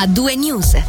a due news.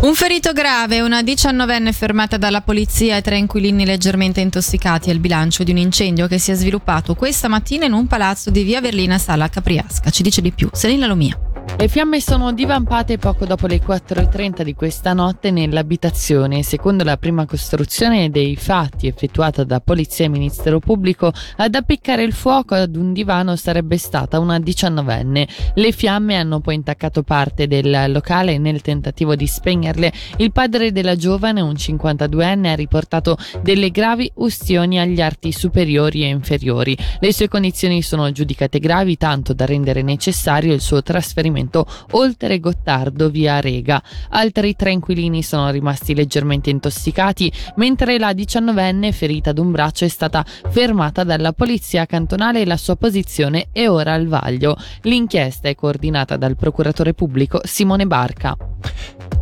Un ferito grave, una diciannovenne fermata dalla polizia e tre inquilini leggermente intossicati il bilancio di un incendio che si è sviluppato questa mattina in un palazzo di via Verlina Sala Capriasca. Ci dice di più Selina Lomia. Le fiamme sono divampate poco dopo le 4.30 di questa notte nell'abitazione. Secondo la prima costruzione dei fatti effettuata da Polizia e Ministero Pubblico, ad appiccare il fuoco ad un divano sarebbe stata una diciannovenne. Le fiamme hanno poi intaccato parte del locale e nel tentativo di spegnerle il padre della giovane, un 52enne, ha riportato delle gravi ustioni agli arti superiori e inferiori. Le sue condizioni sono giudicate gravi tanto da rendere necessario il suo trasferimento oltre Gottardo via Rega. Altri tre inquilini sono rimasti leggermente intossicati, mentre la diciannovenne ferita ad un braccio è stata fermata dalla polizia cantonale e la sua posizione è ora al vaglio. L'inchiesta è coordinata dal procuratore pubblico Simone Barca.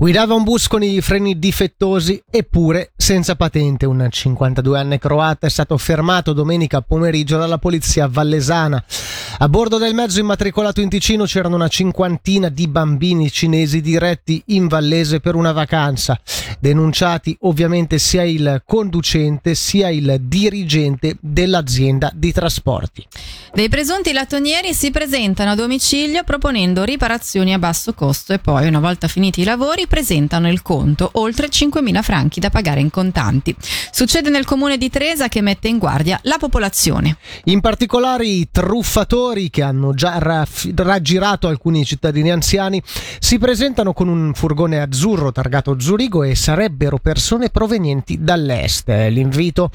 Guidava un bus con i freni difettosi eppure senza patente. Un 52enne croata è stato fermato domenica pomeriggio dalla polizia vallesana. A bordo del mezzo immatricolato in Ticino c'erano una cinquantina di bambini cinesi diretti in Vallese per una vacanza. Denunciati ovviamente sia il conducente sia il dirigente dell'azienda di trasporti. Dei presunti lattonieri si presentano a domicilio proponendo riparazioni a basso costo e poi, una volta finiti i lavori, presentano il conto, oltre 5.000 franchi da pagare in contanti. Succede nel comune di Tresa che mette in guardia la popolazione. In particolare i truffatori che hanno già raff- raggirato alcuni cittadini anziani si presentano con un furgone azzurro targato Zurigo e sarebbero persone provenienti dall'est. L'invito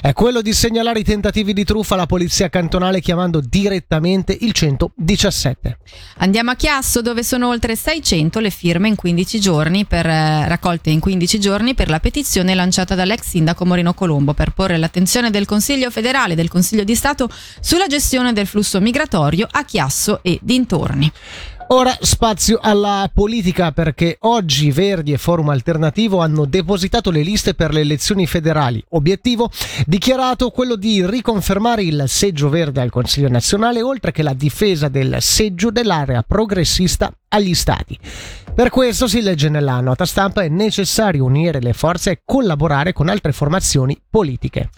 è quello di segnalare i tentativi di truffa alla polizia cantonale chiamando direttamente il 117. Andiamo a Chiasso dove sono oltre 600 le firme in 15 giorni per, eh, raccolte in 15 giorni per la petizione lanciata dall'ex sindaco Moreno Colombo per porre l'attenzione del Consiglio federale e del Consiglio di Stato sulla gestione del flusso migratorio a Chiasso e dintorni. Ora spazio alla politica perché oggi Verdi e Forum Alternativo hanno depositato le liste per le elezioni federali. Obiettivo dichiarato quello di riconfermare il seggio verde al Consiglio nazionale oltre che la difesa del seggio dell'area progressista agli stati. Per questo si legge nella nota stampa è necessario unire le forze e collaborare con altre formazioni politiche.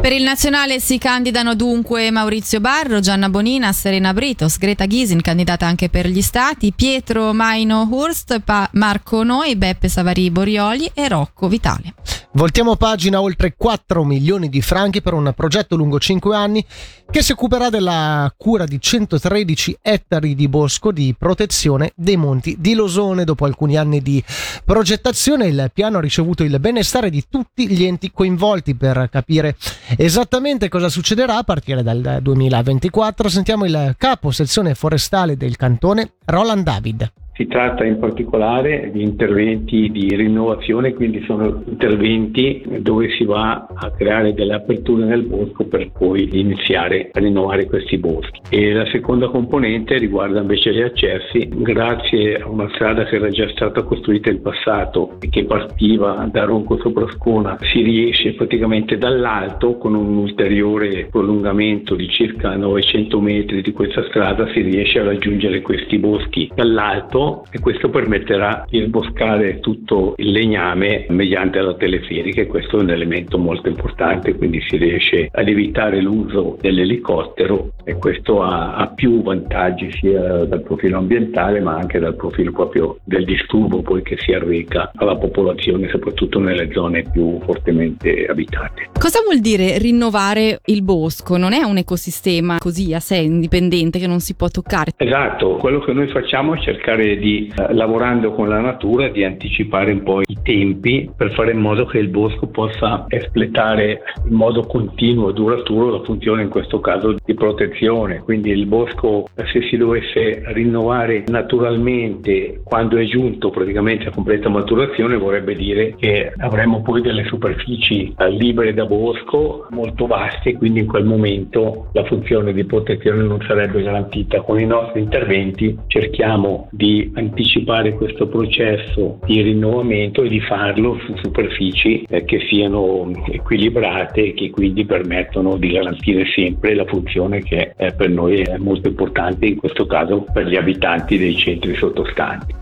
Per il nazionale si candidano dunque Maurizio Barro, Gianna Bonina, Serena Britos, Greta Ghisin, candidata anche per gli stati, Pietro Maino Hurst, pa- Marco Noi, Beppe Savari Borioli e Rocco Vitale. Voltiamo pagina oltre 4 milioni di franchi per un progetto lungo 5 anni che si occuperà della cura di 113 ettari di bosco di protezione dei monti di Losone. Dopo alcuni anni di progettazione il piano ha ricevuto il benestare di tutti gli enti coinvolti per capire esattamente cosa succederà a partire dal 2024. Sentiamo il capo sezione forestale del cantone, Roland David. Si tratta in particolare di interventi di rinnovazione, quindi sono interventi dove si va a creare delle aperture nel bosco per poi iniziare a rinnovare questi boschi. E la seconda componente riguarda invece gli accessi. Grazie a una strada che era già stata costruita in passato e che partiva da Ronco Soprascona, si riesce praticamente dall'alto con un ulteriore prolungamento di circa 900 metri di questa strada, si riesce a raggiungere questi boschi dall'alto e questo permetterà di sboscare tutto il legname mediante la teleferica e questo è un elemento molto importante, quindi si riesce ad evitare l'uso dell'elicottero e questo ha, ha più vantaggi sia dal profilo ambientale ma anche dal profilo proprio del disturbo poi che si arreca alla popolazione soprattutto nelle zone più fortemente abitate. Cosa vuol dire rinnovare il bosco? Non è un ecosistema così a sé indipendente che non si può toccare? Esatto, quello che noi facciamo è cercare di, eh, lavorando con la natura, di anticipare un po' i tempi per fare in modo che il bosco possa espletare in modo continuo e duraturo la funzione in questo caso di protezione. Quindi il bosco se si dovesse rinnovare naturalmente quando è giunto praticamente a completa maturazione vorrebbe dire che avremmo poi delle superfici eh, libere da bosco molto vaste quindi in quel momento la funzione di protezione non sarebbe garantita. Con i nostri interventi cerchiamo di anticipare questo processo di rinnovamento e di farlo su superfici eh, che siano equilibrate e che quindi permettono di garantire sempre la funzione che eh, per noi è molto importante, in questo caso per gli abitanti dei centri sottostanti.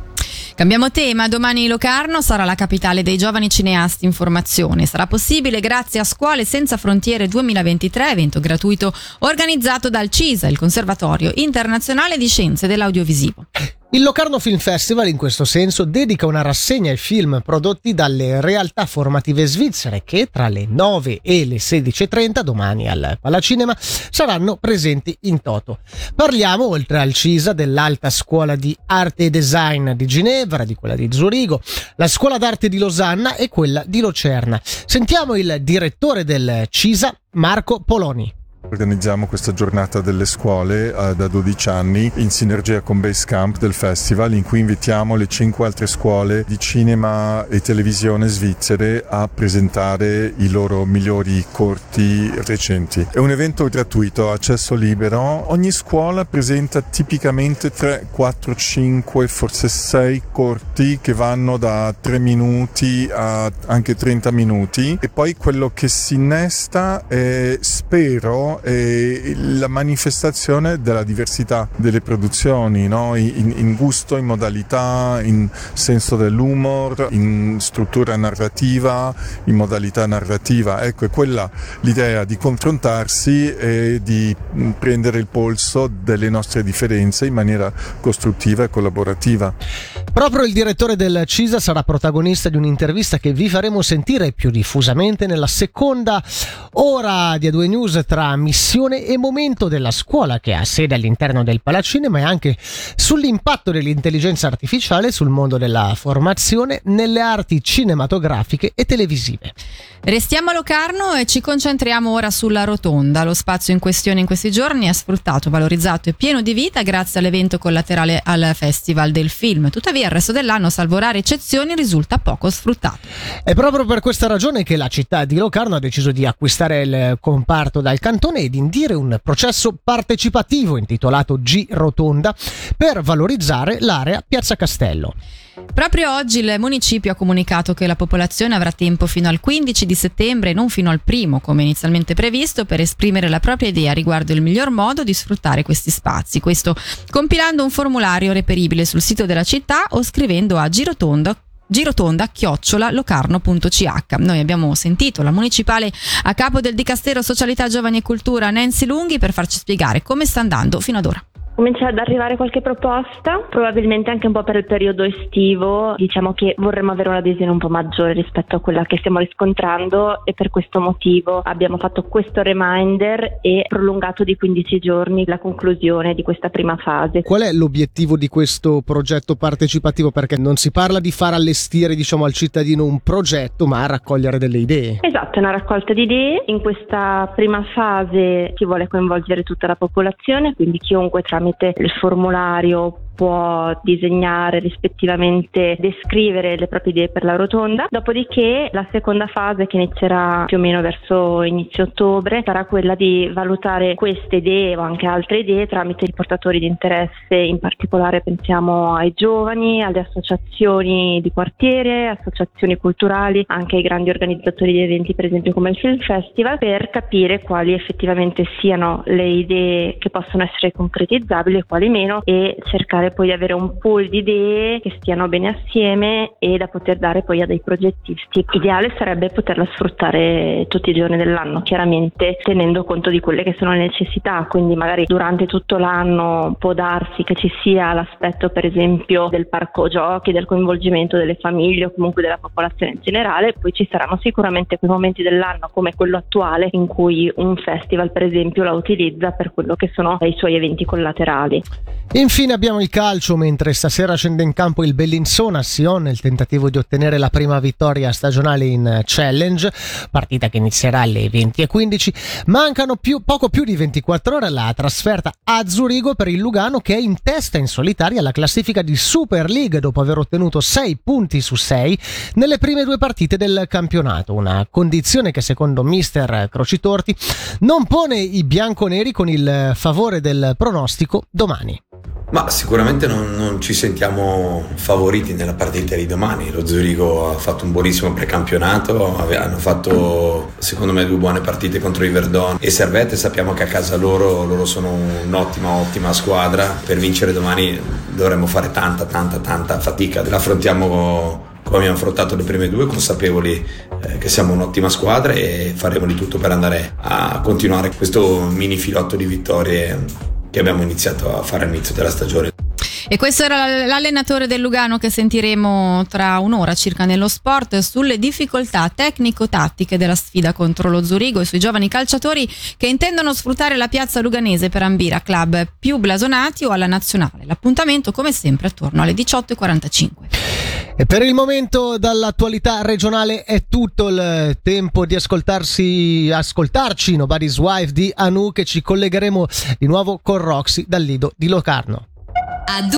Cambiamo tema, domani Locarno sarà la capitale dei giovani cineasti in formazione. Sarà possibile grazie a Scuole Senza Frontiere 2023, evento gratuito organizzato dal CISA, il Conservatorio Internazionale di Scienze dell'Audiovisivo. Il Locarno Film Festival in questo senso dedica una rassegna ai film prodotti dalle realtà formative svizzere che tra le 9 e le 16.30 domani al Palacinema saranno presenti in toto. Parliamo oltre al CISA dell'Alta Scuola di Arte e Design di Ginevra, di quella di Zurigo, la Scuola d'Arte di Losanna e quella di Locerna. Sentiamo il direttore del CISA, Marco Poloni. Organizziamo questa giornata delle scuole eh, da 12 anni in sinergia con Basecamp del festival in cui invitiamo le 5 altre scuole di cinema e televisione svizzere a presentare i loro migliori corti recenti. È un evento gratuito, accesso libero. Ogni scuola presenta tipicamente 3, 4, 5, forse 6 corti che vanno da 3 minuti a anche 30 minuti e poi quello che si innesta è spero è la manifestazione della diversità delle produzioni, no? in, in, gusto, in modalità, in senso dell'humor, in struttura narrativa, in modalità narrativa. Ecco, è quella l'idea di confrontarsi e di prendere il polso delle nostre differenze in maniera costruttiva e collaborativa. Proprio il direttore del CISA sarà protagonista di un'intervista che vi faremo sentire più diffusamente nella seconda ora di A2 News tra missione e momento della scuola che ha sede all'interno del Palacinema e anche sull'impatto dell'intelligenza artificiale sul mondo della formazione nelle arti cinematografiche e televisive. Restiamo a Locarno e ci concentriamo ora sulla rotonda. Lo spazio in questione in questi giorni è sfruttato, valorizzato e pieno di vita grazie all'evento collaterale al Festival del Film. Tuttavia il resto dell'anno, salvo rare eccezioni, risulta poco sfruttato. È proprio per questa ragione che la città di Locarno ha deciso di acquistare il comparto dal cantone ed indire un processo partecipativo intitolato G Rotonda per valorizzare l'area Piazza Castello. Proprio oggi il municipio ha comunicato che la popolazione avrà tempo fino al 15 di settembre e non fino al primo, come inizialmente previsto, per esprimere la propria idea riguardo il miglior modo di sfruttare questi spazi. Questo compilando un formulario reperibile sul sito della città o scrivendo a girotondo girotonda chiocciola locarno.ch. Noi abbiamo sentito la municipale a capo del Dicastero Socialità Giovani e Cultura Nancy Lunghi per farci spiegare come sta andando fino ad ora. Comincia ad arrivare qualche proposta, probabilmente anche un po' per il periodo estivo, diciamo che vorremmo avere un'adesione un po' maggiore rispetto a quella che stiamo riscontrando e per questo motivo abbiamo fatto questo reminder e prolungato di 15 giorni la conclusione di questa prima fase. Qual è l'obiettivo di questo progetto partecipativo? Perché non si parla di far allestire diciamo, al cittadino un progetto, ma raccogliere delle idee. Esatto, è una raccolta di idee. In questa prima fase si vuole coinvolgere tutta la popolazione, quindi chiunque tramite tramite il formulario può disegnare rispettivamente, descrivere le proprie idee per la rotonda. Dopodiché la seconda fase che inizierà più o meno verso inizio ottobre sarà quella di valutare queste idee o anche altre idee tramite i portatori di interesse, in particolare pensiamo ai giovani, alle associazioni di quartiere, associazioni culturali, anche ai grandi organizzatori di eventi per esempio come il Film Festival per capire quali effettivamente siano le idee che possono essere concretizzabili e quali meno e cercare poi di avere un pool di idee che stiano bene assieme e da poter dare poi a dei progettisti. Ideale sarebbe poterla sfruttare tutti i giorni dell'anno, chiaramente tenendo conto di quelle che sono le necessità, quindi magari durante tutto l'anno può darsi che ci sia l'aspetto per esempio del parco giochi, del coinvolgimento delle famiglie o comunque della popolazione in generale, poi ci saranno sicuramente quei momenti dell'anno come quello attuale in cui un festival per esempio la utilizza per quello che sono i suoi eventi collaterali. Infine abbiamo il calcio mentre stasera scende in campo il Bellinzona Sion nel tentativo di ottenere la prima vittoria stagionale in Challenge, partita che inizierà alle 20.15. Mancano più, poco più di 24 ore alla trasferta a Zurigo per il Lugano che è in testa in solitaria alla classifica di Super League dopo aver ottenuto 6 punti su 6 nelle prime due partite del campionato, una condizione che secondo mister Crocitorti non pone i bianconeri con il favore del pronostico domani. Ma sicuramente non, non, ci sentiamo favoriti nella partita di domani. Lo Zurigo ha fatto un buonissimo precampionato, hanno fatto secondo me due buone partite contro i Verdon e Servette sappiamo che a casa loro, loro sono un'ottima, ottima squadra. Per vincere domani dovremmo fare tanta, tanta, tanta fatica. L'affrontiamo come abbiamo affrontato le prime due, consapevoli eh, che siamo un'ottima squadra e faremo di tutto per andare a continuare questo mini filotto di vittorie che abbiamo iniziato a fare all'inizio della stagione. E questo era l'allenatore del Lugano che sentiremo tra un'ora circa nello sport sulle difficoltà tecnico-tattiche della sfida contro lo Zurigo e sui giovani calciatori che intendono sfruttare la piazza luganese per ambire a club più blasonati o alla nazionale. L'appuntamento come sempre attorno alle 18.45. E per il momento dall'attualità regionale è tutto il tempo di ascoltarsi, ascoltarci Nobody's Wife di Anu che ci collegheremo di nuovo con Roxy dal Lido di Locarno.